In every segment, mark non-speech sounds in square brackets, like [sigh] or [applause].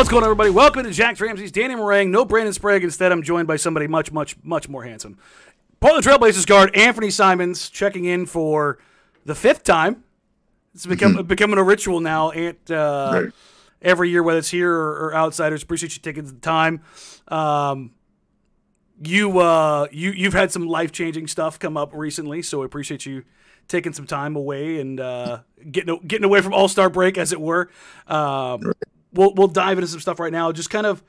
What's going on, everybody? Welcome to Jacked Ramsays Danny Marang. No Brandon Sprague. Instead, I'm joined by somebody much, much, much more handsome. Portland Trailblazers guard Anfernee Simons checking in for the fifth time. It's become Mm-hmm. becoming a ritual now. Ant, uh, Right. every year, whether it's here or, or outsiders, appreciate you taking the time. Um, you uh, you you've had some life changing stuff come up recently, so I appreciate you taking some time away and uh, getting getting away from All Star break, as it were. Um, We'll we'll dive into some stuff right now. Just kind of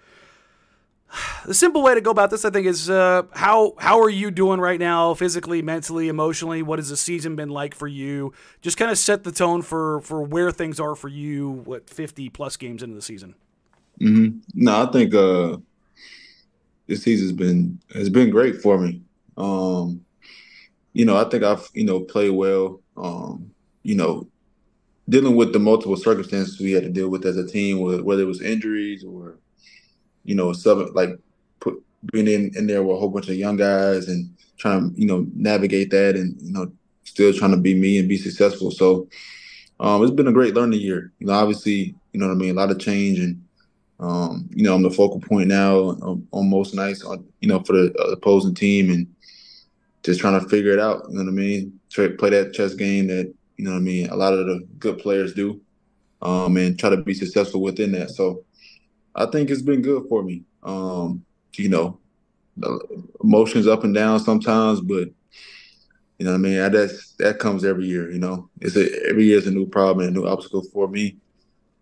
the simple way to go about this, I think, is uh, how how are you doing right now, physically, mentally, emotionally? What has the season been like for you? Just kind of set the tone for for where things are for you. What fifty plus games into the season? hmm No, I think uh, this season's been has been great for me. Um, you know, I think I've you know played well. Um, you know, dealing with the multiple circumstances we had to deal with as a team, whether it was injuries or you know, sub like put being in in there with a whole bunch of young guys and trying to you know navigate that and you know still trying to be me and be successful. So um, it's been a great learning year. You know, obviously, you know what I mean, a lot of change and. Um, you know, I'm the focal point now on, on most nights, on you know, for the uh, opposing team, and just trying to figure it out. You know what I mean? Play that chess game that you know what I mean. A lot of the good players do, um, and try to be successful within that. So, I think it's been good for me. Um, you know, emotions up and down sometimes, but you know what I mean. That's that comes every year. You know, it's a, every year is a new problem and a new obstacle for me,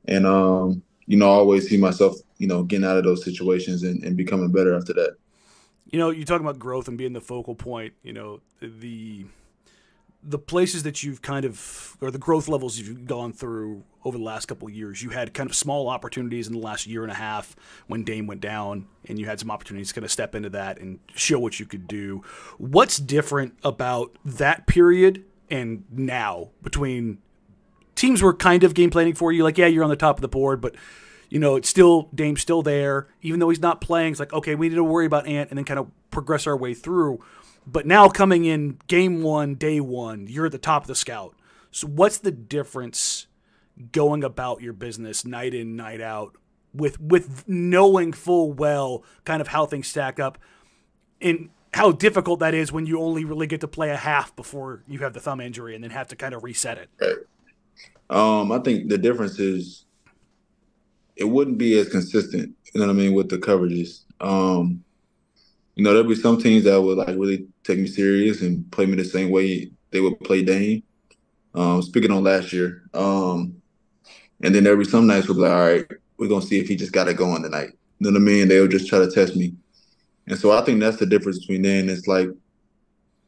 and um, you know, I always see myself, you know, getting out of those situations and, and becoming better after that. You know, you talk about growth and being the focal point. You know, the the places that you've kind of or the growth levels you've gone through over the last couple of years. You had kind of small opportunities in the last year and a half when Dame went down, and you had some opportunities to kind of step into that and show what you could do. What's different about that period and now between teams were kind of game planning for you. Like, yeah, you're on the top of the board, but you know, it's still Dame's still there, even though he's not playing. It's like, okay, we need to worry about Ant and then kind of progress our way through. But now coming in game one, day one, you're at the top of the scout. So what's the difference going about your business night in, night out, with with knowing full well kind of how things stack up and how difficult that is when you only really get to play a half before you have the thumb injury and then have to kind of reset it. Um, I think the difference is it wouldn't be as consistent, you know what I mean, with the coverages. Um, you know, there'll be some teams that would like really take me serious and play me the same way they would play Dame. Um, speaking on last year. Um, and then there'll be some nights where be like, all right, we're gonna see if he just got it going tonight. You know what I mean? They'll just try to test me. And so I think that's the difference between then. It's like,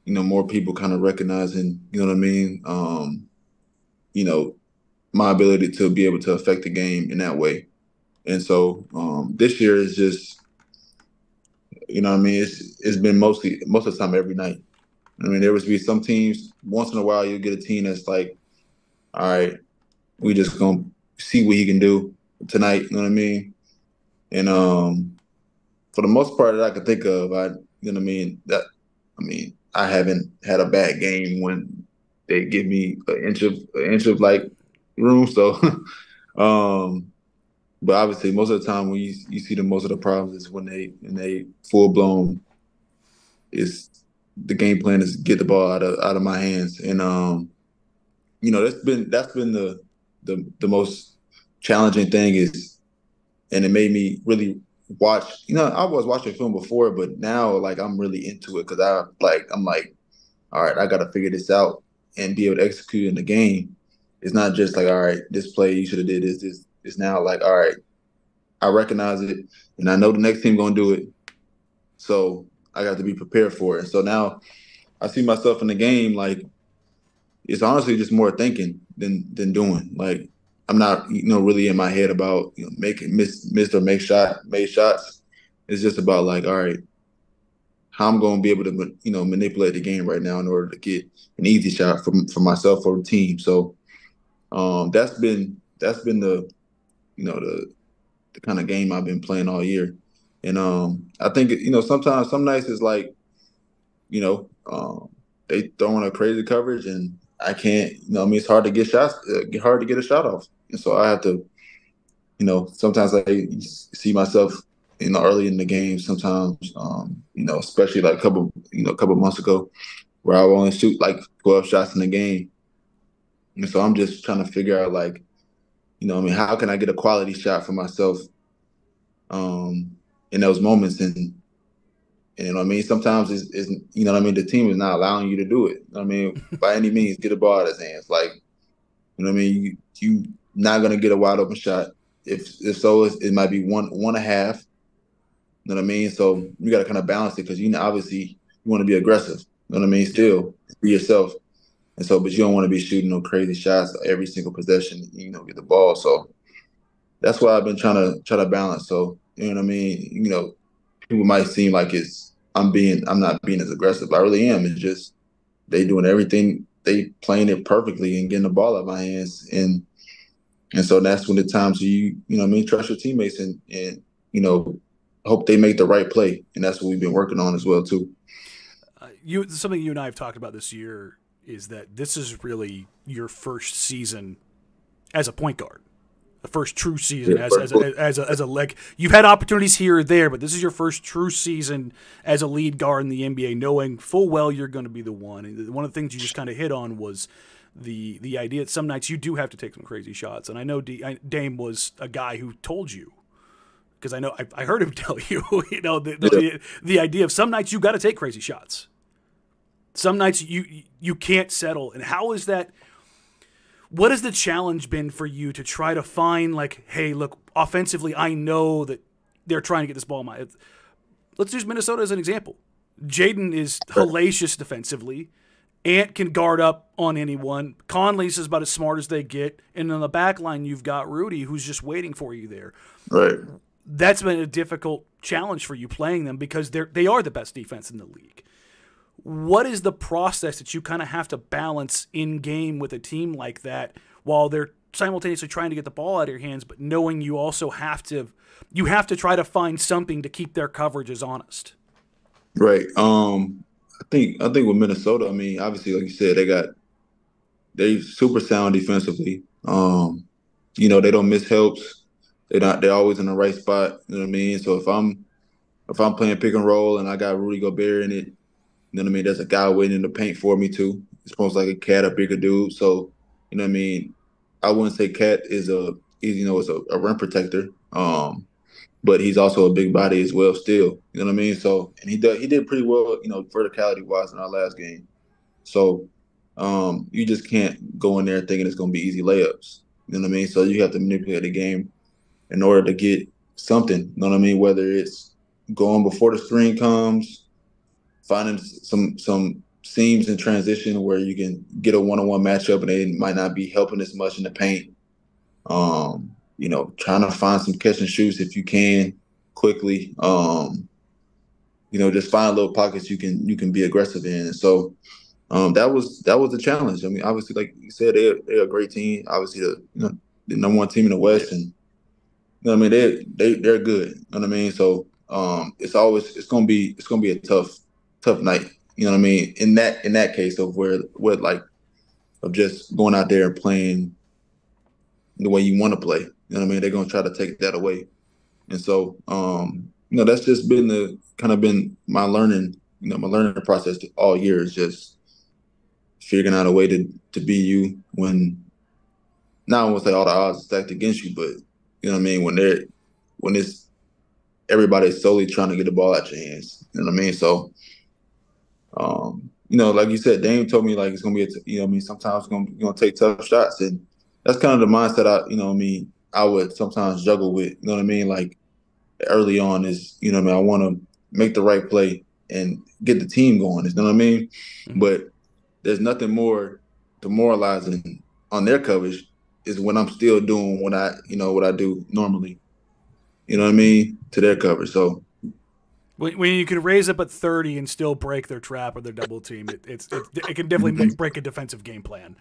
you know, more people kind of recognizing, you know what I mean? Um, you know, my ability to be able to affect the game in that way. And so um, this year is just, you know what I mean? It's it's been mostly most of the time every night. I mean, there was be some teams once in a while you get a team that's like, all right, we just gonna see what he can do tonight. You know what I mean? And um, for the most part that I can think of, I you know what I mean that I mean I haven't had a bad game when they give me an inch of an inch of like room. So, [laughs] um, but obviously, most of the time when you you see the most of the problems is when they when they full blown. Is the game plan is get the ball out of out of my hands, and um, you know that's been that's been the the the most challenging thing is, and it made me really watch. You know, I was watching film before, but now like I'm really into it because I like I'm like, all right, I got to figure this out and be able to execute in the game. It's not just like, all right, this play you should have did this. This it's now like, all right, I recognize it, and I know the next team gonna do it. So I got to be prepared for it. So now I see myself in the game like it's honestly just more thinking than than doing. Like I'm not, you know, really in my head about you know making miss missed or make shot made shots. It's just about like, all right, how I'm going to be able to, you know, manipulate the game right now in order to get an easy shot for for myself or the team. So um, that's been that's been the, you know, the the kind of game I've been playing all year. And um, I think you know sometimes some nights is like, you know, um, they throwing a crazy coverage and I can't, you know, I mean, it's hard to get shots, uh, hard to get a shot off. And so I have to, you know, sometimes I see myself, you know, early in the game. Sometimes, um, you know, especially like a couple, you know, a couple months ago, where I only shoot like 12 shots in the game. And so I'm just trying to figure out, like, you know, I mean, how can I get a quality shot for myself um, in those moments? And, and you know what I mean? Sometimes it's, it's, you know what I mean? The team is not allowing you to do it. You know I mean, [laughs] by any means, get the ball out of his hands. Like, you know what I mean? You, you not gonna get a wide open shot. If if so, it might be one one and a half. You know what I mean? So you got to kind of balance it because you know obviously you want to be aggressive. You know what I mean? Still be yourself. And so, but you don't want to be shooting no crazy shots every single possession. You know, get the ball. So that's why I've been trying to try to balance. So you know what I mean? You know, people might seem like it's I'm being I'm not being as aggressive. I really am. It's just they doing everything they playing it perfectly and getting the ball out of my hands and and so that's when the times you you know I mean trust your teammates and and you know hope they make the right play and that's what we've been working on as well too. Uh, you something you and I have talked about this year is that this is really your first season as a point guard the first true season as as a, as a, as a leg. You've had opportunities here or there, but this is your first true season as a lead guard in the NBA, knowing full well you're going to be the one. And one of the things you just kind of hit on was the the idea that some nights you do have to take some crazy shots. And I know D, I, Dame was a guy who told you because I know I, I, heard him [laughs] tell you, you know, the, the, the idea of some nights you got to take crazy shots. Some nights you you can't settle. And how is that? what has the challenge been for you to try to find like, hey, look, offensively, I know that they're trying to get this ball in my. Let's use Minnesota as an example. Jaden is hellacious defensively. Ant can guard up on anyone. Conley's is about as smart as they get. And on the back line, you've got Rudy, who's just waiting for you there. Right. That's been a difficult challenge for you playing them because they're they are the best defense in the league what is the process that you kind of have to balance in game with a team like that while they're simultaneously trying to get the ball out of your hands but knowing you also have to you have to try to find something to keep their coverages honest? Right um i think i think with minnesota i mean obviously like you said they got they super sound defensively. Um you know they don't miss helps. They're not they're always in the right spot you know what i mean? So if i'm if i'm playing pick and roll and i got rudy gobert in it you know what I mean? There's a guy waiting in the paint for me too. It's almost like a KAT, a bigger dude. So, you know what I mean? I wouldn't say KAT is a you know, is a, a rim protector. Um, but he's also a big body as well still. You know what I mean? So and he did he did pretty well, you know, verticality wise in our last game. So um, you just can't go in there thinking it's gonna be easy layups. You know what I mean? So you have to manipulate the game in order to get something. You know what I mean? Whether it's going before the screen comes, finding some some seams in transition where you can get a one-on-one matchup and they might not be helping as much in the paint. Um, you know, trying to find some catch and shoots if you can quickly. Um, you know, just find little pockets you can you can be aggressive in. And so um, that was that was the challenge. I mean, obviously, like you said, they're they're a great team. Obviously, the you know the number one team in the West, and you know, I mean, they they they're good. You know what I mean? So um, it's always it's gonna be it's gonna be a tough tough night, You know what I mean? In that in that case of where where like of just going out there and playing the way you want to play. You know what I mean? They're gonna try to take that away. And so um, you know, that's just been the kind of been my learning, you know, my learning process all year is just figuring out a way to to be you when not I won't say all the odds stacked against you, but you know what I mean, when they're when it's everybody's solely trying to get the ball out your hands. You know what I mean? So um, you know, like you said, Dame told me like it's gonna be a t- you know, I mean, sometimes it's gonna you're gonna take tough shots, and that's kind of the mindset I, you know, I mean, I would sometimes juggle with. You know what I mean? Like early on is, you know, I mean, I want to make the right play and get the team going. You know what I mean? Mm-hmm. But there's nothing more demoralizing on their coverage is when I'm still doing what I, you know, what I do normally. You know what I mean? To their coverage. So when, when you can raise up at 30 and still break their trap or their double team, it, it's it, it can definitely make, break a defensive game plan.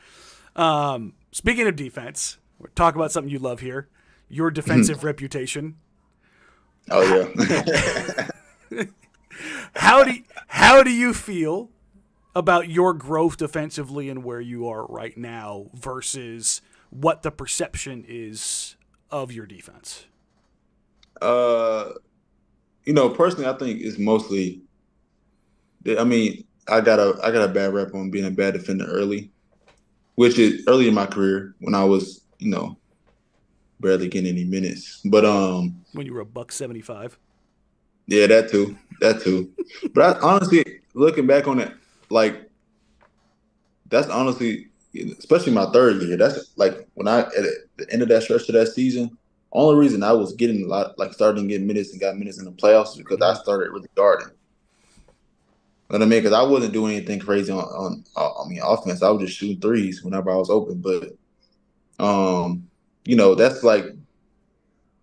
Um, speaking of defense, talk about something you love here: your defensive reputation. Oh yeah. [laughs] how do how do you feel about your growth defensively and where you are right now versus what the perception is of your defense? Uh, you know, personally, I think it's mostly. I mean, I got a I got a bad rep on being a bad defender early, which is early in my career when I was, you know, barely getting any minutes. But um, when you were a buck seventy five. Yeah, that too, that too. but I, honestly, looking back on it, like that's honestly, especially my third year. That's like when I at the end of that stretch of that season. Only reason I was getting a lot, like starting getting minutes and got minutes in the playoffs, because I started really guarding. You know what I mean? Because I wasn't doing anything crazy on, on, I mean, offense. I was just shooting threes whenever I was open. But, um, you know, that's like,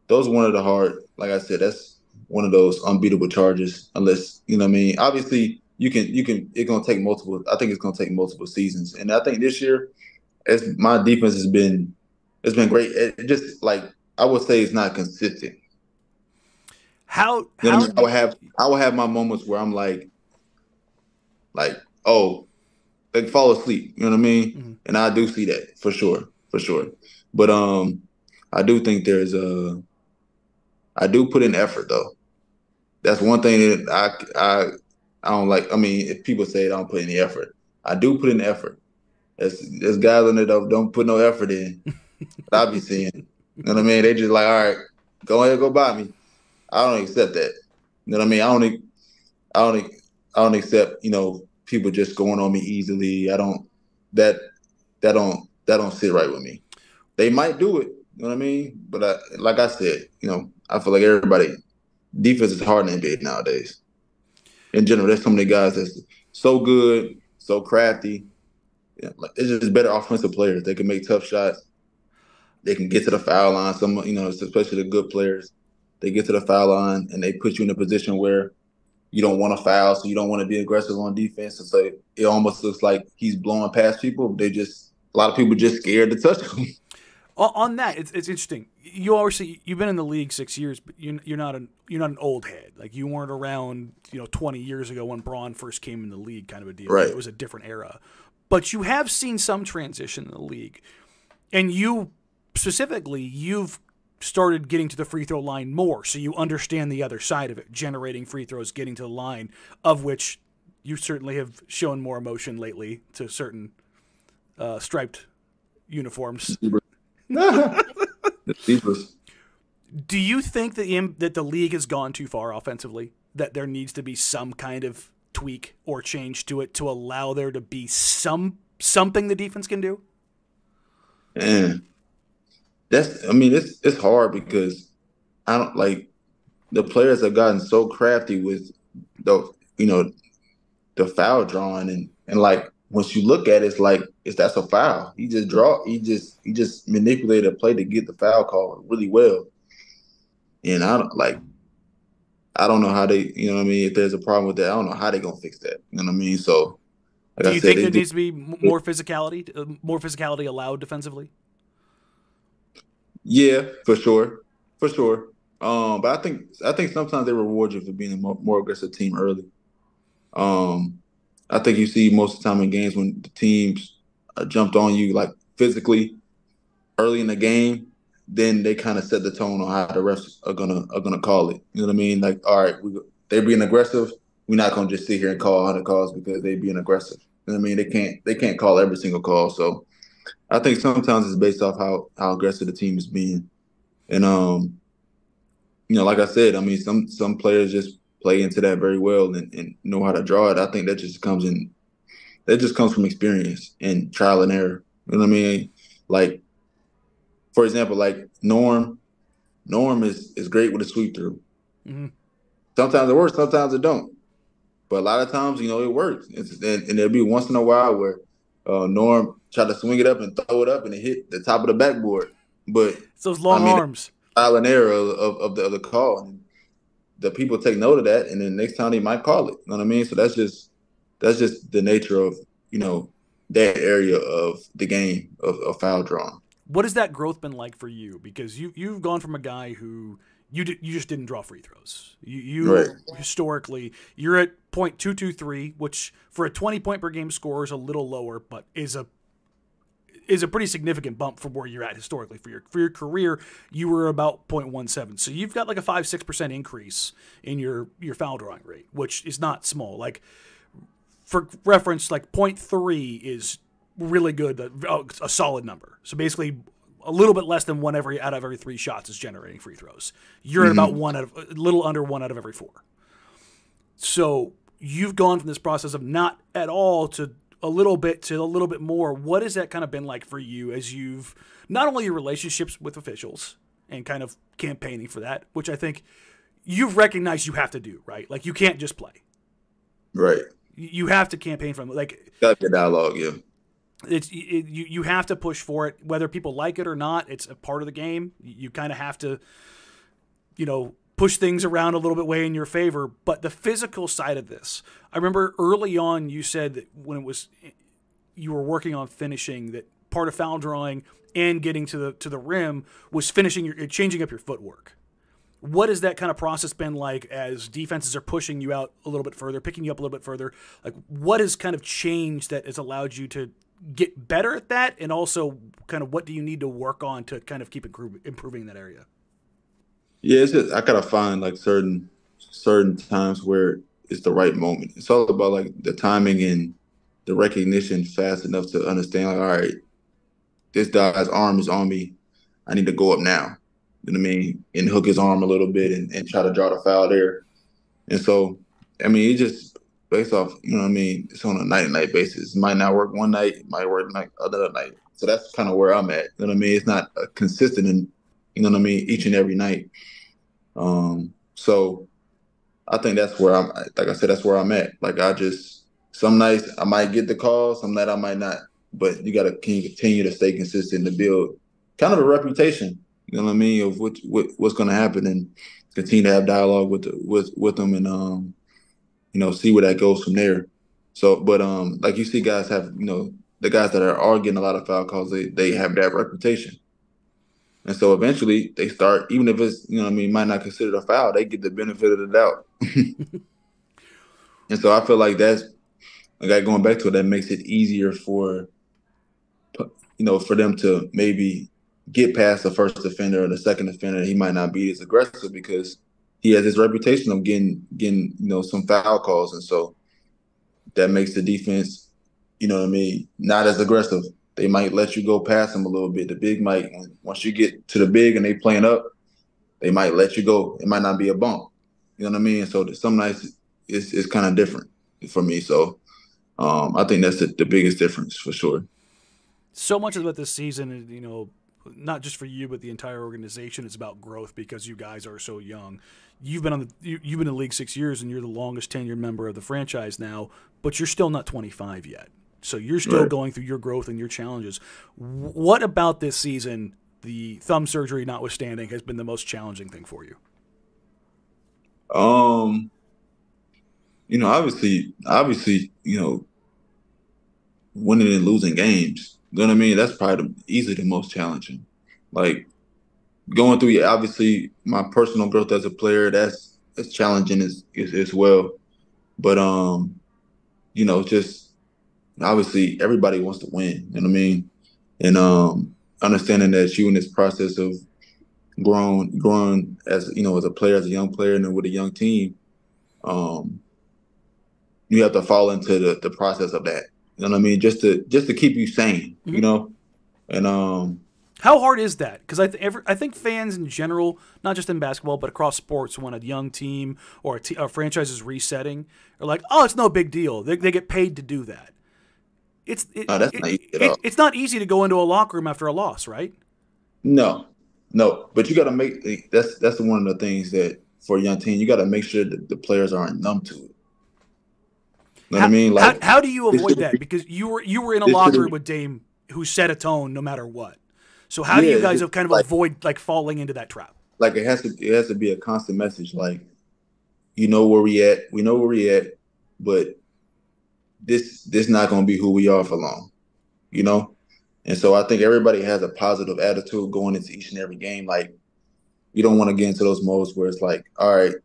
those one of the hard, like I said, that's one of those unbeatable charges. Unless you know, what I mean, obviously, you can, you can, it's gonna take multiple. I think it's gonna take multiple seasons, and I think this year, as my defense has been, it's been great. It just like I would say it's not consistent. How, you know how I, mean? I would have I would have my moments where I'm like, like oh, like fall asleep. You know what I mean? Mm-hmm. And I do see that for sure, for sure. But um, I do think there's a, I do put in effort though. That's one thing that I I I don't like. I mean, if people say I don't put any effort, I do put in effort. There's there's guys on there that don't put no effort in. [laughs] I be seeing. You know what I mean? They just like, all right, go ahead, go buy me. I don't accept that. You know what I mean? I don't, I don't, I don't accept. You know, people just going on me easily. I don't. That that don't that don't sit right with me. They might do it. You know what I mean? But I, like I said, you know, I feel like everybody defense is hard in NBA nowadays. In general, there's so many guys that's so good, so crafty. Yeah, like, it's just better offensive players. They can make tough shots they can get to the foul line. Some, you know, especially the good players, they get to the foul line and they put you in a position where you don't want to foul, so you don't want to be aggressive on defense. And so it almost looks like he's blowing past people. They just a lot of people just scared to touch him. [laughs] On that, it's, it's interesting. You obviously you've been in the league six years, but you, you're not an you're not an old head. Like you weren't around, you know, 20 years ago when Bron first came in the league, kind of a deal. Right. It was a different era, but you have seen some transition in the league, and you specifically, you've started getting to the free throw line more, so you understand the other side of it, generating free throws, getting to the line, of which you certainly have shown more emotion lately to certain uh, striped uniforms. [laughs] Do you think that that the league has gone too far offensively? That there needs to be some kind of tweak or change to it to allow there to be some something the defense can do? Man, that's I mean it's it's hard because I don't like the players have gotten so crafty with the you know the foul drawing and and like once you look at it, it's like it's that's a foul. He just draw he just he just manipulated a play to get the foul call really well. And I don't like I don't know how they you know what I mean if there's a problem with that I don't know how they're gonna fix that you know what I mean so. Like Do you said, think there needs to be more physicality, uh, more physicality allowed defensively? Yeah, for sure, for sure. Um, but I think I think sometimes they reward you for being a more, aggressive team early. Um, I think you see most of the time in games when the teams uh, jumped on you like physically early in the game, then they kind of set the tone on how the refs are gonna are gonna call it. You know what I mean? Like, all right, we, they're being aggressive. We're not gonna just sit here and call 100 calls because they're being aggressive. You know what I mean? They can't they can't call every single call. So I think sometimes it's based off how how aggressive the team is being, and um, you know, like I said, I mean, some some players just play into that very well and, and know how to draw it. I think that just comes in that just comes from experience and trial and error. You know what I mean? Like, for example, like Norm, Norm is is great with a sweep through. Mm-hmm. Sometimes it works, sometimes it don't. But a lot of times, you know, it works. And, and there'll be once in a while where uh, Norm tried to swing it up and throw it up and it hit the top of the backboard. But it's those long I mean, arms. Trial and error of, of, the of the call. And the people take note of that, and then next time they might call it. You know what I mean? So that's just that's just the nature of you know that area of the game of, of foul drawing. What has that growth been like for you? Because you you've gone from a guy who you did, you just didn't draw free throws. You, you right. historically you're at point two two three, which for a twenty point per game score is a little lower, but is a is a pretty significant bump from where you're at historically for your for your career. You were about 0.17, so you've got like a five six percent increase in your your foul drawing rate, which is not small. Like for reference, like 0.3 is really good, a, a solid number. So basically, a little bit less than one every out of every three shots is generating free throws. You're mm-hmm. at about one out of a little under one out of every four. So you've gone from this process of not at all to a little bit to a little bit more. What has that kind of been like for you as you've not only your relationships with officials and kind of campaigning for that, which I think you've recognized you have to do, right? Like you can't just play. Right. You have to campaign from. Like got the dialogue, yeah. It's it, you. You have to push for it, whether people like it or not. It's a part of the game. You kind of have to, you know, push things around a little bit way in your favor. But the physical side of this, I remember early on you said that when it was you were working on finishing that part of foul drawing and getting to the to the rim was finishing your changing up your footwork. What has that kind of process been like as defenses are pushing you out a little bit further, picking you up a little bit further? Like what has kind of changed that has allowed you to get better at that and also kind of what do you need to work on to kind of keep improving that area? Yeah, it's just I gotta find like certain certain times where it's the right moment. It's all about like the timing and the recognition fast enough to understand like, all right, this guy's arm is on me. I need to go up now. You know what I mean? And hook his arm a little bit and, and try to draw the foul there. And so, I mean, it just based off, you know what I mean? It's on a night to night basis. It might not work one night, might work night other night. So that's kind of where I'm at. You know what I mean? It's not consistent and you know what I mean, each and every night. Um, so I think that's where I'm. Like I said, that's where I'm at. Like I just some nights I might get the call, some night I might not. But you got to continue to stay consistent to build kind of a reputation. You know what I mean of what, what what's going to happen and continue to have dialogue with the, with with them and um you know see where that goes from there. So, but um like you see guys have you know the guys that are, are getting a lot of foul calls they they have that reputation. And so eventually they start, even if it's, you know I mean, might not consider a foul, they get the benefit of the doubt. [laughs] and so I feel like that's, like going back to it, that makes it easier for, you know, for them to maybe get past the first defender or the second defender. He might not be as aggressive because he has his reputation of getting, getting, you know, some foul calls. And so that makes the defense, you know what I mean, not as aggressive they might let you go past them a little bit. The big might once you get to the big and they playing up, they might let you go. It might not be a bump. You know what I mean? So some nights it's it's kind of different for me. So um, I think that's the, the biggest difference for sure. So much about this season, you know, not just for you but the entire organization is about growth because you guys are so young. You've been on the you, you've been in the league six years and you're the longest tenured member of the franchise now, but you're still not 25 yet. So you're still right. going through your growth and your challenges. What about this season, the thumb surgery notwithstanding, has been the most challenging thing for you? Um, you know, obviously, obviously, you know, winning and losing games. You know what I mean? That's probably the, easily the most challenging. Like going through, obviously, my personal growth as a player. That's that's challenging as as, as well. But um, you know, just obviously everybody wants to win. You know what I mean? And um, understanding that you in this process of growing, growing as you know, as a player, as a young player, and then with a young team, um, you have to fall into the the process of that. You know what I mean? Just to just to keep you sane. Mm-hmm. You know, and um, how hard is that? Because I, th- I think fans in general, not just in basketball, but across sports, when a young team or a, t- a franchise is resetting, are like, oh, it's no big deal. They, they get paid to do that. It's it, oh, it, not it, it's not easy to go into a locker room after a loss, right? No, no. But you got to make that's that's one of the things that for a young team, you got to make sure that the players aren't numb to it. You know how, what I mean? Like, how, how do you avoid that? Because you were you were in a locker room with Dame who set a tone no matter what. So how yeah, do you guys have kind of like, avoid like falling into that trap? Like it has to it has to be a constant message. Like, you know where we at, we know where we at, but this this not gonna be who we are for long. You know? And so I think everybody has a positive attitude going into each and every game. Like you don't want to get into those modes where it's like, all right,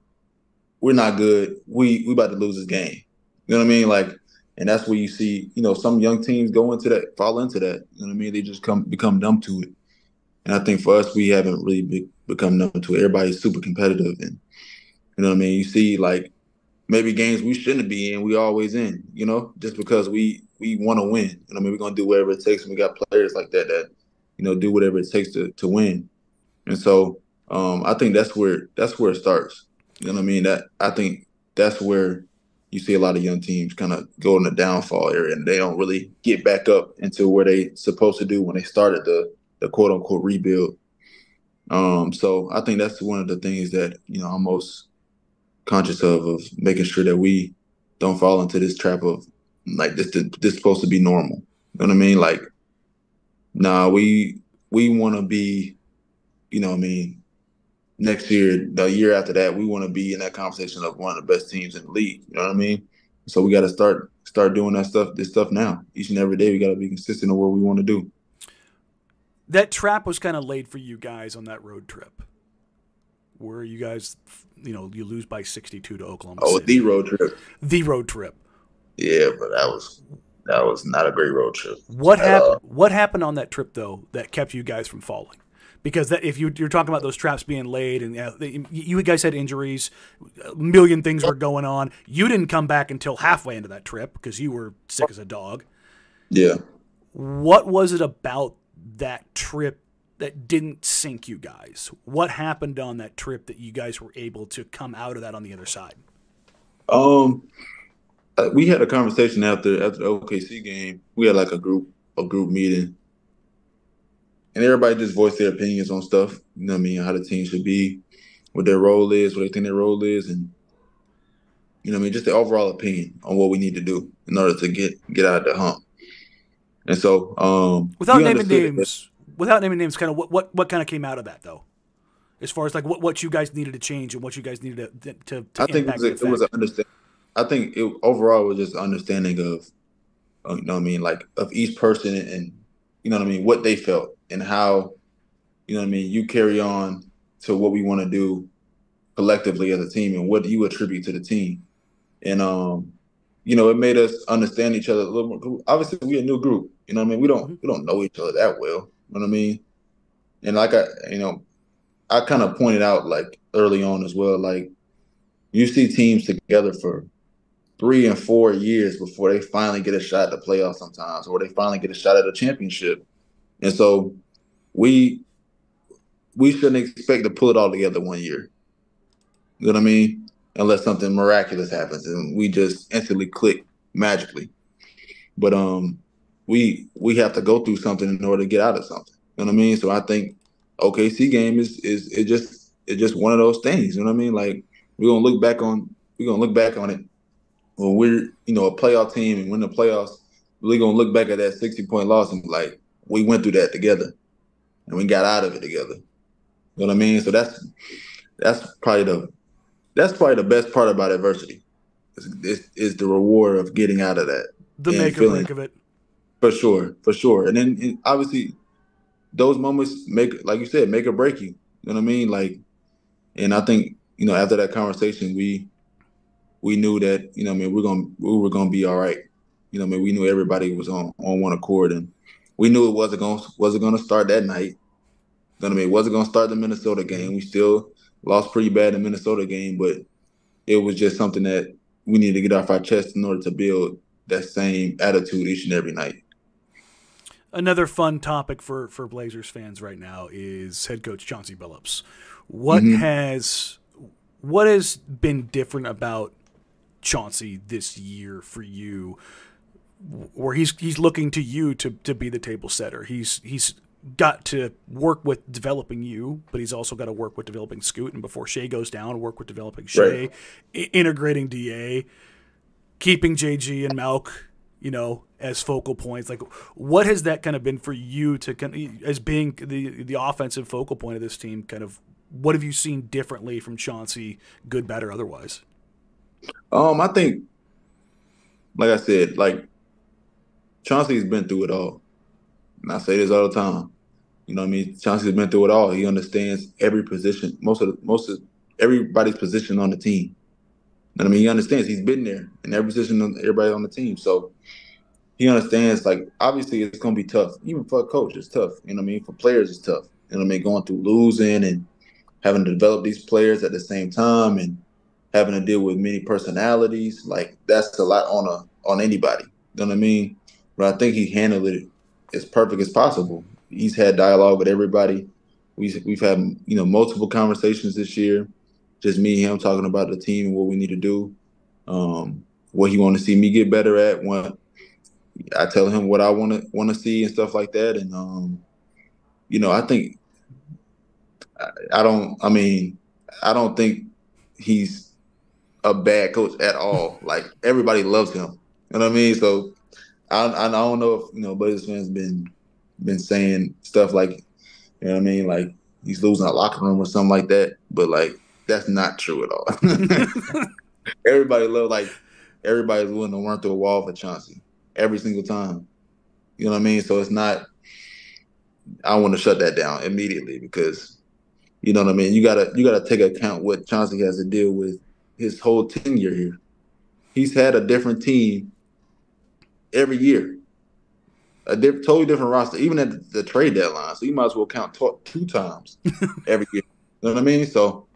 we're not good. We we about to lose this game. You know what I mean? Like and that's where you see, you know, some young teams go into that, fall into that. You know what I mean? They just come become numb to it. And I think for us, we haven't really be, become numb to it. Everybody's super competitive, and you know what I mean. You see, like maybe games we shouldn't be in, we always in. You know, just because we we want to win. Know, I mean, we're gonna do whatever it takes, and we got players like that that you know do whatever it takes to to win. And so um, I think that's where that's where it starts. You know what I mean? That I think that's where you see a lot of young teams kind of go in the downfall area and they don't really get back up into where they supposed to do when they started the the quote unquote rebuild. Um, so I think that's one of the things that you know I'm most conscious of of making sure that we don't fall into this trap of like this this is supposed to be normal. You know what I mean? Like, nah, we we want to be, you know, what I mean, next year, the year after that, we want to be in that conversation of one of the best teams in the league. You know what I mean? So we got to start start doing that stuff, this stuff now. Each and every day, we got to be consistent on what we want to do. That trap was kind of laid for you guys on that road trip, where you guys, you know, you lose by sixty-two to Oklahoma. Oh, City. the road trip. The road trip. Yeah, but that was that was not a great road trip. What happened? What happened on that trip though that kept you guys from falling? because that, if you, you're talking about those traps being laid and uh, you guys had injuries, a million things were going on. You didn't come back until halfway into that trip because you were sick as a dog. Yeah. What was it about that trip that didn't sink you guys? What happened on that trip that you guys were able to come out of that on the other side? Um, uh, we had a conversation after after the OKC game. We had like a group a group meeting, and everybody just voiced their opinions on stuff. You know what I mean? How the team should be, what their role is, what they think their role is, and you know what I mean? Just the overall opinion on what we need to do in order to get get out of the hump. And so, um, without naming names, without naming names, kind of what what what kind of came out of that though, as far as like what, what you guys needed to change and what you guys needed to to. to I think it was, a, it was an understand. I think it overall was just understanding of, uh, you know what I mean, like of each person and you know what I mean, what they felt and how, you know what I mean, you carry on to what we want to do collectively as a team and what you attribute to the team. And um, you know, it made us understand each other a little more. Obviously, we're a new group. You know what I mean? We don't we don't know each other that well. You know what I mean? And like I, you know, I kind of pointed out like early on as well, like you see teams together for three and four years before they finally get a shot at the playoffs sometimes, or they finally get a shot at a championship. And so we we shouldn't expect to pull it all together one year. You know what I mean? Unless something miraculous happens and we just instantly click magically. But um we we have to go through something in order to get out of something. You know what I mean? So I think OKC game is is it just it's just one of those things. You know what I mean? Like we're gonna look back on we're gonna look back on it when we're you know a playoff team and win the playoffs, we're gonna look back at that sixty point loss and be like, we went through that together, and we got out of it together. You know what I mean? So that's that's probably the that's probably the best part about adversity is, is, is the reward of getting out of that. The make or break of it. For sure, for sure. And then and obviously those moments make like you said, make or break you. You know what I mean? Like and I think, you know, after that conversation we we knew that you know I mean we're gonna we were gonna be all right. You know I mean we knew everybody was on on one accord and we knew it wasn't gonna wasn't to start that night. You know what I mean? It wasn't to start the Minnesota game. We still lost pretty bad in the Minnesota game, but it was just something that we needed to get off our chest in order to build that same attitude each and every night. Another fun topic for for Blazers fans right now is head coach Chauncey Billups. What mm-hmm. has what has been different about Chauncey this year for you where he's he's looking to you to to be the table setter. He's he's got to work with developing you, but he's also got to work with developing Scoot. And before Shai goes down, work with developing Shai, right. I- integrating Da, keeping JG and Malk, you know, as focal points. Like, what has that kind of been for you to kind of, as being the the offensive focal point of this team? Kind of, what have you seen differently from Chauncey, good, bad, or otherwise? Um, I think, like I said, like Chauncey's been through it all. And I say this all the time. You know I mean? Chauncey's been through it all. He understands every position, most of the, most of everybody's position on the team. And I mean, he understands he's been there in every position on everybody on the team. So he understands like obviously it's gonna be tough. Even for a coach, it's tough. You know what I mean? For players, it's tough. You know what I mean? Going through losing and having to develop these players at the same time and having to deal with many personalities, like that's a lot on a on anybody. You know what I mean? but I think he handled it as perfect as possible. He's had dialogue with everybody. We've we've had you know multiple conversations this year, just me and him talking about the team and what we need to do, um, what he want to see me get better at. What I tell him what I want to want to see and stuff like that, and um, you know I think I, I don't. I mean, I don't think he's a bad coach at all. [laughs] Like everybody loves him. You know what I mean? So I, I don't know if you know Blazers fans been been saying stuff like, you know what I mean, like he's losing a locker room or something like that. But like that's not true at all. [laughs] [laughs] everybody love like everybody's willing to run through a wall for Chauncey every single time. You know what I mean? So it's not. I want to shut that down immediately because, you know what I mean. You gotta you gotta take account what Chauncey has to deal with his whole tenure here. He's had a different team every year. A diff- totally different roster, even at the, the, trade deadline. So you might as well count t- two times [laughs] every year. You know what I mean? So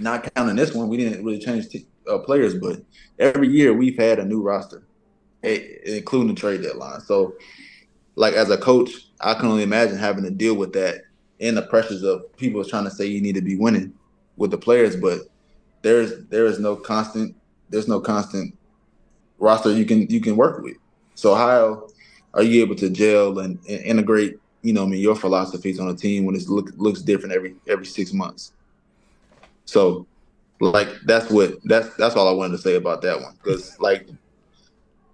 not counting this one, we didn't really change t- uh, players, but every year we've had a new roster, including the trade deadline. So, like as a coach, I can only imagine having to deal with that and the pressures of people trying to say you need to be winning with the players, but there's there is no constant there's no constant roster you can you can work with. So how are you able to gel and, and integrate, you know, I mean, your philosophies on a team when it look, looks different every every six months? So, like that's what that's that's all I wanted to say about that one because like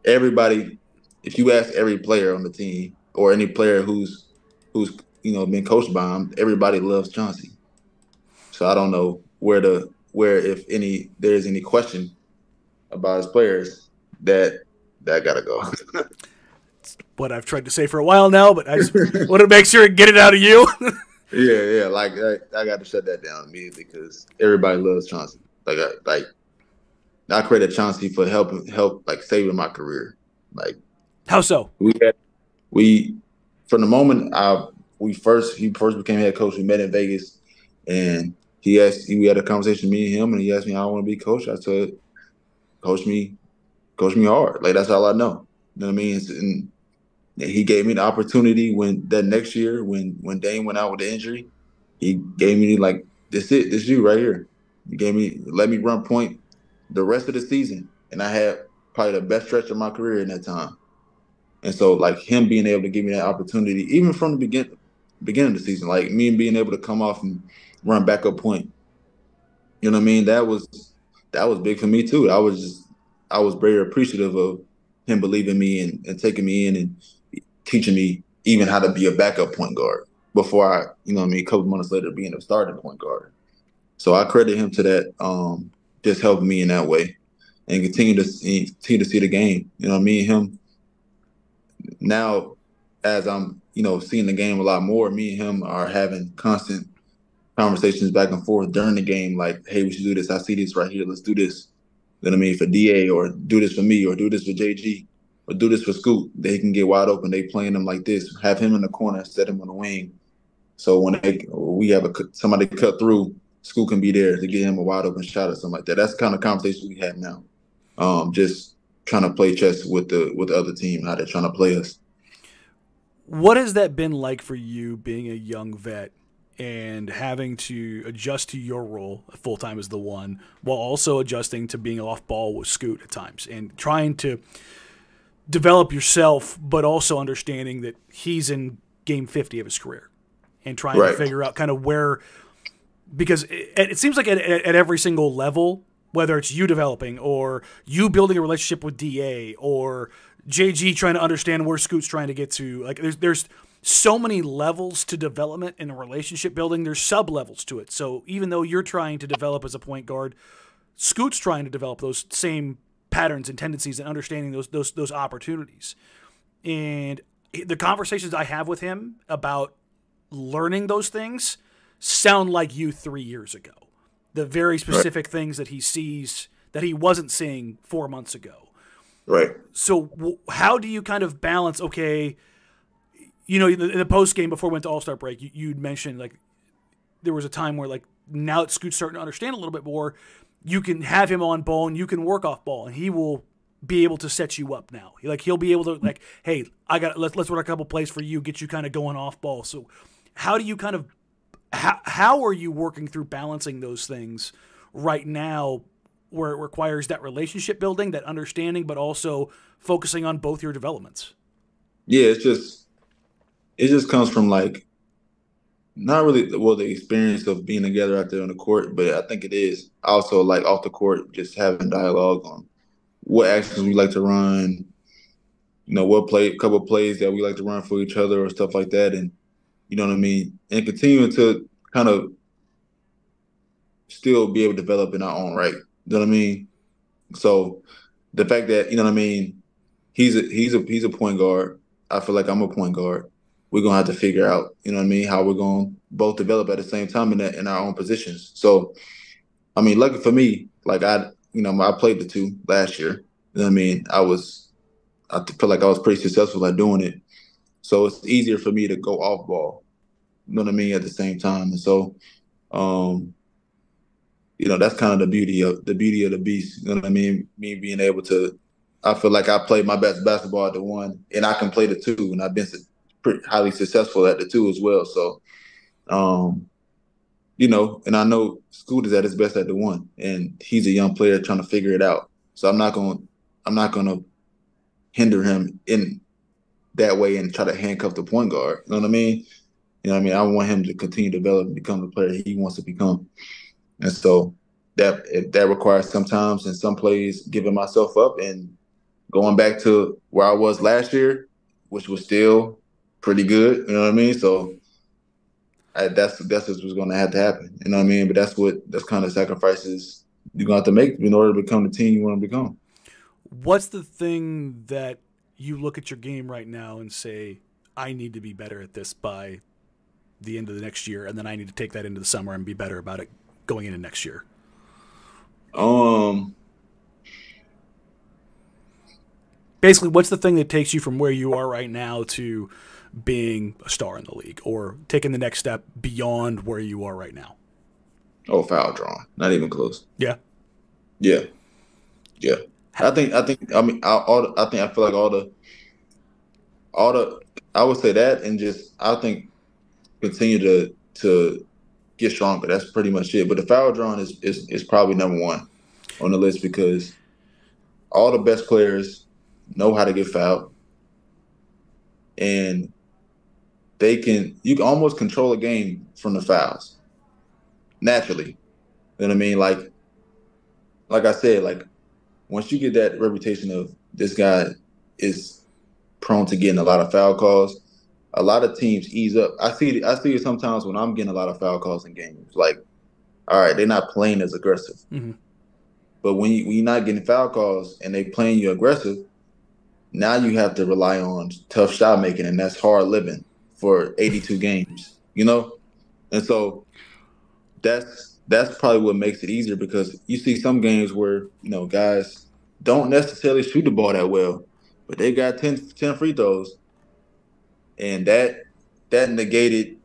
everybody, if you ask every player on the team or any player who's who's you know been coached by him, everybody loves Chauncey. So I don't know where the where if any there's any question about his players that that gotta go. [laughs] what I've tried to say for a while now, but I just want to make sure and get it out of you. [laughs] yeah, yeah. Like I, I got to shut that down immediately because everybody loves Chauncey. Like, I, like I credit Chauncey for helping, help, like saving my career. Like, how so? We had, we from the moment I we first he first became head coach, we met in Vegas, and he asked we had a conversation me and him, and he asked me how I want to be coach. I said, coach me coach me hard. Like that's all I know. You know what I mean? And he gave me the opportunity when that next year when when Dame went out with the injury, he gave me like this it, this you right here. He gave me let me run point the rest of the season. And I had probably the best stretch of my career in that time. And so like him being able to give me that opportunity, even from the begin beginning of the season, like me being able to come off and run backup point. You know what I mean? That was that was big for me too. I was just I was very appreciative of him believing me and, and taking me in and teaching me even how to be a backup point guard before I, you know, I mean, a couple months later being a starting point guard. So I credit him to that, um, just helping me in that way and continue to see, continue to see the game. You know, me and him now, as I'm, you know, seeing the game a lot more, me and him are having constant conversations back and forth during the game. Like, hey, we should do this. I see this right here. Let's do this. You know what I mean? For Da or do this for me or do this for JG or do this for Scoot. They can get wide open. They playing him like this. Have him in the corner, set him on the wing. So when they we have a somebody cut through, Scoot can be there to get him a wide open shot or something like that. That's the kind of conversation we have now. Um, just trying to play chess with the with the other team, how they're trying to play us. What has that been like for you being a young vet and having to adjust to your role full time as the one while also adjusting to being off ball with Scoot at times and trying to develop yourself, but also understanding that he's in game 50 of his career and trying right. to figure out kind of where, because it, it seems like at, at, every single level, whether it's you developing or you building a relationship with DA or JG trying to understand where Scoot's trying to get to, like there's, there's, so many levels to development and relationship building. There's sub levels to it. So even though you're trying to develop as a point guard, Scoot's trying to develop those same patterns and tendencies and understanding those those those opportunities. And the conversations I have with him about learning those things sound like you 3 years ago. The very specific right. things that he sees that he wasn't seeing 4 months ago. Right. So how do you kind of balance okay, you know, in the, the post game before we went to All Star break, you, you'd mentioned like there was a time where like now that Scoot's starting to understand a little bit more, you can have him on ball and you can work off ball, and he will be able to set you up now. Like he'll be able to like, hey, I got let's let's run a couple plays for you, get you kind of going off ball. So, how do you kind of how how are you working through balancing those things right now, where it requires that relationship building, that understanding, but also focusing on both your developments? Yeah, it's just it just comes from like not really well the experience of being together out there on the court, but I think it is also like off the court, just having dialogue on what actions we like to run, you know, what play a couple plays that we like to run for each other or stuff like that, and you know what I mean, and continuing to kind of still be able to develop in our own right. You know what I mean? So the fact that you know what I mean, he's a he's a he's a point guard. I feel like I'm a point guard we're gonna have to figure out, you know what I mean, how we're gonna both develop at the same time in in our own positions. So, I mean, lucky for me, like I, you know, I played the two last year. You know what I mean? I was, I feel like I was pretty successful at doing it. So it's easier for me to go off ball. You know what I mean? At the same time, and so, um, you know, that's kind of the beauty of the beauty of the beast. You know what I mean? Me being able to, I feel like I played my best basketball at the one, and I can play the two, and I've been pretty highly successful at the two as well. So, um, you know, and I know Scoot is at his best at the one, and he's a young player trying to figure it out. So I'm not going, I'm not going to hinder him in that way and try to handcuff the point guard. You know what I mean? You know what I mean? I want him to continue to develop and become the player he wants to become. And so that that requires sometimes in some plays giving myself up and going back to where I was last year, which was still pretty good. You know what I mean? So I, that's that's what's going to have to happen. You know what I mean? But that's what that's kind of sacrifices you're going to have to make in order to become the team you want to become. What's the thing that you look at your game right now and say, I need to be better at this by the end of the next year, and then I need to take that into the summer and be better about it going into next year? Um, basically, what's the thing that takes you from where you are right now to being a star in the league or taking the next step beyond where you are right now? Oh, foul drawn. Not even close. Yeah. Yeah. Yeah. I think I think I mean all I think I feel like all the all the I would say that and just I think continue to to get stronger. That's pretty much it. But the foul drawn is is is probably number one on the list because all the best players know how to get fouled. And they can you can almost control a game from the fouls naturally. You know what I mean? Like, like I said, like once you get that reputation of this guy is prone to getting a lot of foul calls, a lot of teams ease up. I see I see it sometimes when I'm getting a lot of foul calls in games. Like, all right, they're not playing as aggressive. Mm-hmm. But when you when you're not getting foul calls and they playing you aggressive, now you have to rely on tough shot making, and that's hard living for 82 games, you know? And so that's that's probably what makes it easier because you see some games where you know guys don't necessarily shoot the ball that well, but they got 10, 10 free throws, and that that negated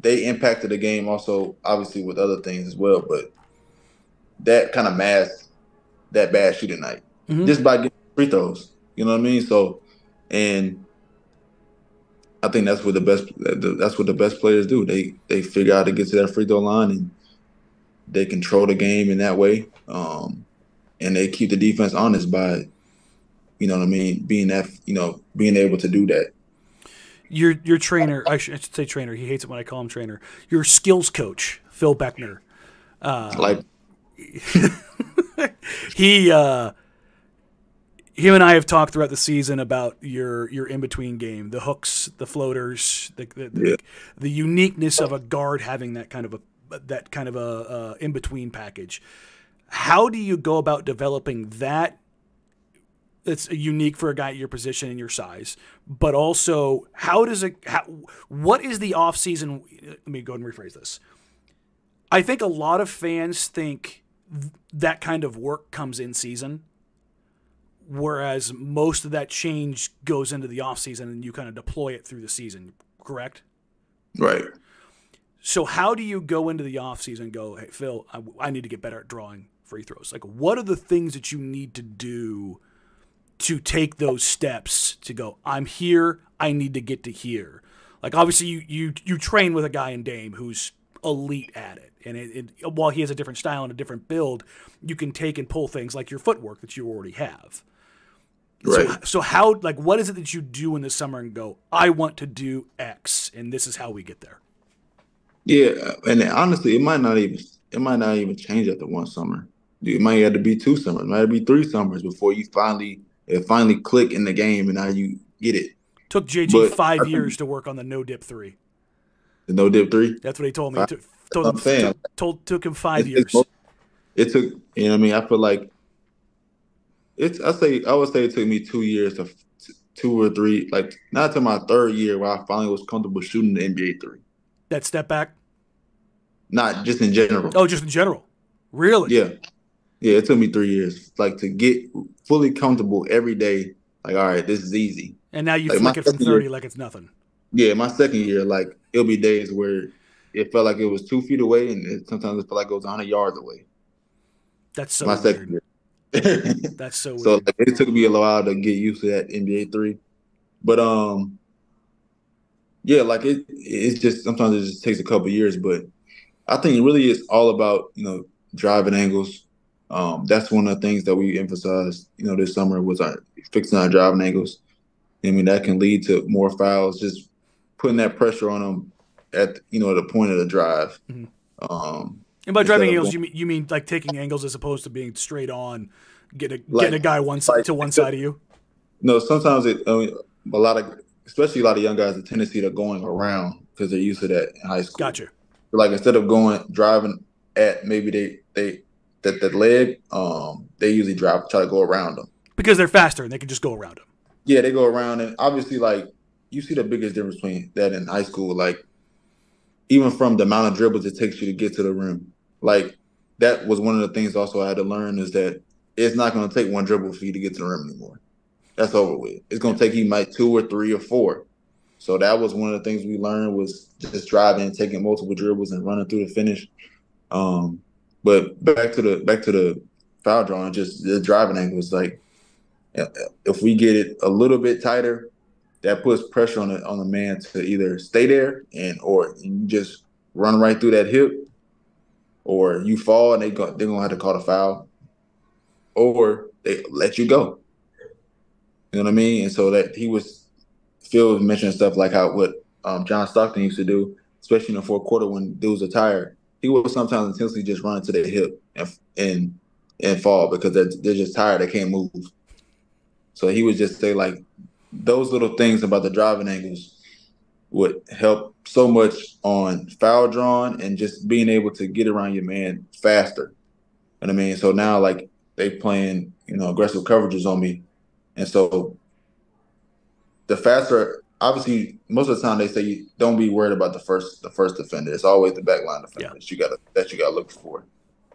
they impacted the game also obviously with other things as well, but that kind of masked that bad shooting night mm-hmm. just by getting free throws. You know what I mean? So, and I think that's what the best that's what the best players do. They they figure out to get to that free throw line and they control the game in that way. Um, and they keep the defense honest by, you know what I mean, being that you know being able to do that. Your your trainer, I should, I should say trainer. He hates it when I call him trainer. Your skills coach, Phil Beckner. Uh, like [laughs] he uh, him and I have talked throughout the season about your your in between game, the hooks, the floaters, the the, the, yeah. the, uniqueness of a guard having that kind of a that kind of a, uh, a in between package. How do you go about developing that? It's unique for a guy at your position and your size, but also how does it? How, what is the off season? Let me go and rephrase this. I think a lot of fans think that kind of work comes in season whereas most of that change goes into the offseason and you kind of deploy it through the season, correct? Right. So how do you go into the offseason and go, hey, Phil, I, I, need to get better at drawing free throws? Like, what are the things that you need to do to take those steps to go, I'm here, I need to get to here? Like, obviously, you, you, you train with a guy in Dame who's elite at it. And it, it, while he has a different style and a different build, you can take and pull things like your footwork that you already have. Right. So, so how like what is it that you do in the summer and go, I want to do X, and this is how we get there. Yeah, and honestly, it might not even it might not even change after one summer. It might have to be two summers, it might be three summers before you finally it finally click in the game and now you get it. Took JG but five years to work on the no dip three. The no dip three. That's what he told me. took, told him, took, told, took him five it, years. It took you know what I mean. I feel like it's I say I would say it took me two years to two or three, like not to my third year where I finally was comfortable shooting the NBA three. That step back? Not just in general. Oh, just in general. Really? Yeah. Yeah, it took me three years. Like to get fully comfortable every day. Like, all right, this is easy. And now you like flick it from 30 year, like it's nothing. Yeah, my second year, like it'll be days where it felt like it was two feet away and it, sometimes it felt like it was 100 yards away. That's so my weird. second year. [laughs] That's so weird. So like, it took me a while to get used to that NBA three, but um, yeah, like it it's just sometimes it just takes a couple years, but I think it really is all about you know driving angles. Um, that's one of the things that we emphasized, you know, this summer was our fixing our driving angles. I mean, that can lead to more fouls, just putting that pressure on them at you know the point of the drive. Mm-hmm. Um, and by driving angles, you mean you mean like taking angles as opposed to being straight on, getting a, like, getting a guy one side like, to one side of you. No, sometimes it. I mean, a lot of, especially a lot of young guys, the tendency to going around because they're used to that in high school. Gotcha. like instead of going driving at maybe they they that the leg, um, they usually drive try to go around them because they're faster and they can just go around them. Yeah, they go around, and obviously, like you see the biggest difference between that in high school, like even from the amount of dribbles it takes you to get to the rim. Like that was one of the things also I had to learn is that it's not going to take one dribble for you to get to the rim anymore. That's over with. It's going to take you like two or three or four. So that was one of the things we learned was just driving, taking multiple dribbles and running through the finish. Um, but back to the back to the foul drawing, just the driving angle is like if we get it a little bit tighter, that puts pressure on the on the man to either stay there and or you just run right through that hip or you fall and they go, they're gonna have to call a foul, or they let you go. You know what I mean? And so that he was Phil was mentioning stuff like how what um, John Stockton used to do, especially in the fourth quarter when dudes are tired. He would sometimes intentionally just run to their hip and and and fall because they're, they're just tired. They can't move. So he would just say like those little things about the driving angles would help so much on foul drawn and just being able to get around your man faster. You know what I mean? So now like they playing, you know, aggressive coverages on me. And so the faster obviously most of the time they say don't be worried about the first the first defender. It's always the back line defender yeah. that you gotta that you got to look for.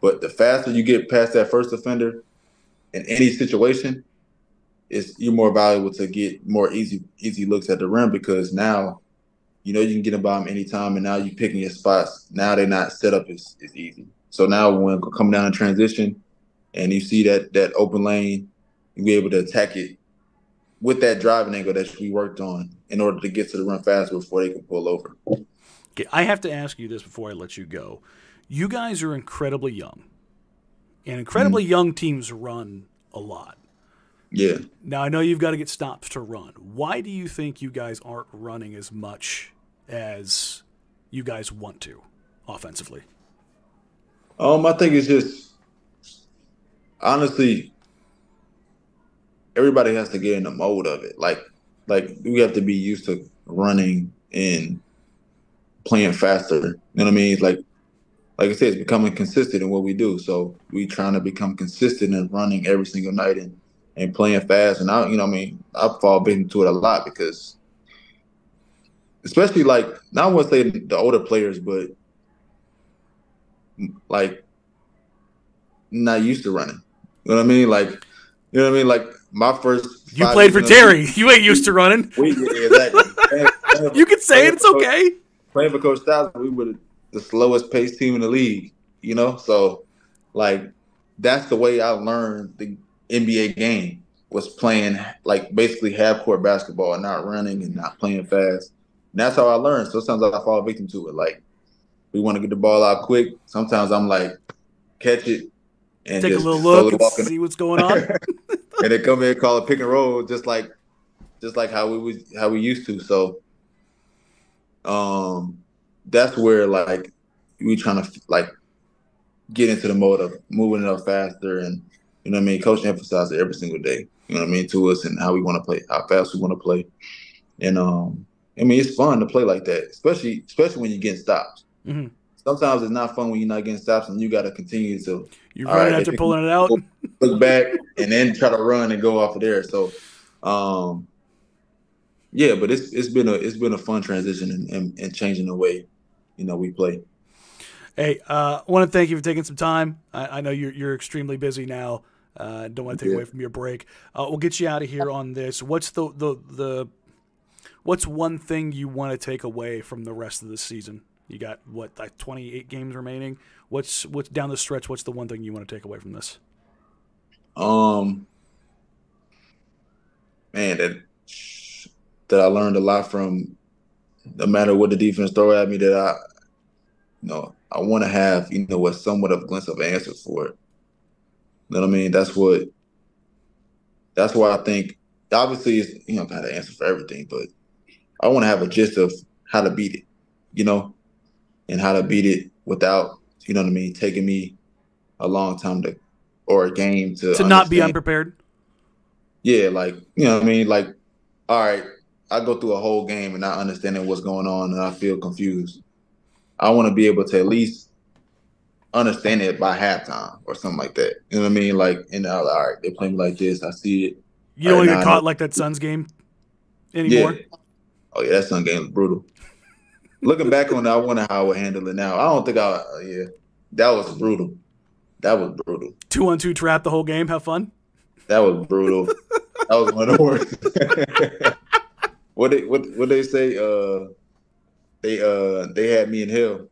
But the faster you get past that first defender in any situation, it's you're more valuable to get more easy easy looks at the rim because now you know you can get them by them anytime, and now you're picking your spots. Now they're not set up as, as easy. So now when coming down in transition, and you see that that open lane, you be able to attack it with that driving angle that we worked on in order to get to the run faster before they can pull over. Okay, I have to ask you this before I let you go. You guys are incredibly young, and incredibly mm young teams run a lot. Yeah. Now I know you've got to get stops to run. Why do you think you guys aren't running as much as you guys want to offensively? Um, I think it's just honestly everybody has to get in the mode of it. Like like we have to be used to running and playing faster. You know what I mean? It's like like I said, it's becoming consistent in what we do. So we trying to become consistent in running every single night and and playing fast. And I, you know, I mean, I fall victim to it a lot because, especially like not want to say the older players, but like not used to running. You know what I mean? Like, you know what I mean? Like my first. You played for Terry. [laughs] You ain't used to running. [laughs] We, yeah, exactly. [laughs] playing, playing, you can say it. It's Coach, okay. Playing for Coach Stotts, we were the slowest paced team in the league. You know, so like that's the way I learned the NBA game was playing like basically half court basketball and not running and not playing fast. And that's how I learned. So sometimes I fall victim to it. Like we want to get the ball out quick. Sometimes I'm like catch it and take a little look and see what's going on. [laughs] [laughs] and then come in and call a pick and roll just like just like how we was how we used to. So um that's where like we trying to like get into the mode of moving it up faster and you know what I mean? Coach emphasizes it every single day. You know what I mean to us and how we want to play, how fast we want to play, and um, I mean it's fun to play like that, especially especially when you're getting stops. Mm-hmm. Sometimes it's not fun when you're not getting stops and you got to continue to. You run right, after pulling it out. [laughs] Look back and then try to run and go off of there. So, um, yeah, but it's it's been a it's been a fun transition and, and, and changing the way you know we play. Hey, uh, I want to thank you for taking some time. I, I know you're you're extremely busy now. Uh, don't want to take yeah. away from your break. Uh, we'll get you out of here on this. What's the, the the what's one thing you want to take away from the rest of the season? You got what like 28 games remaining. What's what's down the stretch? What's the one thing you want to take away from this? Um, man, that that I learned a lot from. No matter what the defense throw at me, that I, you know, I want to have you know a somewhat of a glimpse of an answer for it. You know what I mean? That's what. That's why I think obviously it's you know kind of answer for everything, but I want to have a gist of how to beat it, you know, and how to beat it without you know what I mean taking me a long time to or a game to to not be unprepared. Yeah, like you know what I mean. Like, all right, I go through a whole game and not understanding what's going on, and I feel confused. I want to be able to at least understand it by halftime or something like that. You know what I mean? Like, and all right, they play me like this. I see it. You don't right, get caught like that Suns game anymore. Yeah. Oh yeah, that Sun game was brutal. Looking back on it, I wonder how I would handle it now. I don't think I. Uh, yeah, that was brutal. That was brutal. Two on two trap the whole game. Have fun. That was brutal. that was one of the worst. [laughs] what they what what they say? Uh, they uh they had me in hell.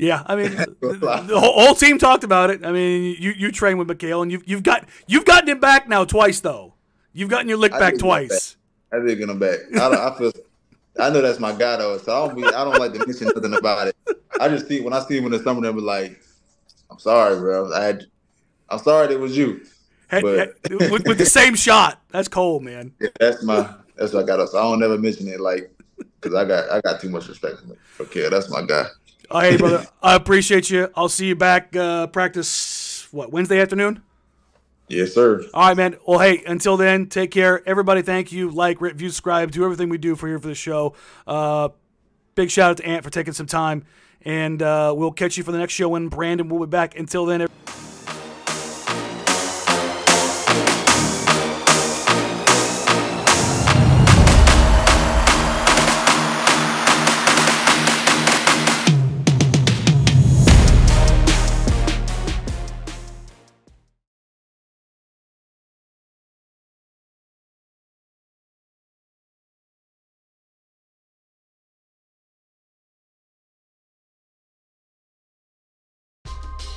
Yeah, I mean, [laughs] the, the whole, whole, team talked about it. I mean, you you train with Mikal, and you've you've got you've gotten him back now twice though. You've gotten your lick back twice. Back. I did get him back. I, I feel. I know that's my guy though, so I don't be. I don't like to mention nothing about it. I just see when I see him in the summer, they be like, "I'm sorry, bro. I had, I'm sorry it was you." Hey, but, with, with, the same [laughs] shot, that's cold, man. Yeah, that's my. That's what I got. So I don't ever mention it, like, because I got I got too much respect for Mikal. That's my guy. Oh, hey, brother. I appreciate you. I'll see you back uh, practice, what, Wednesday afternoon? Yes, sir. All right, man. Well, hey, until then, take care. Everybody, thank you. Like, review, subscribe, do everything we do for here for the show. Uh, big shout out to Ant for taking some time. And uh, we'll catch you for the next show when Brandon will be back. Until then,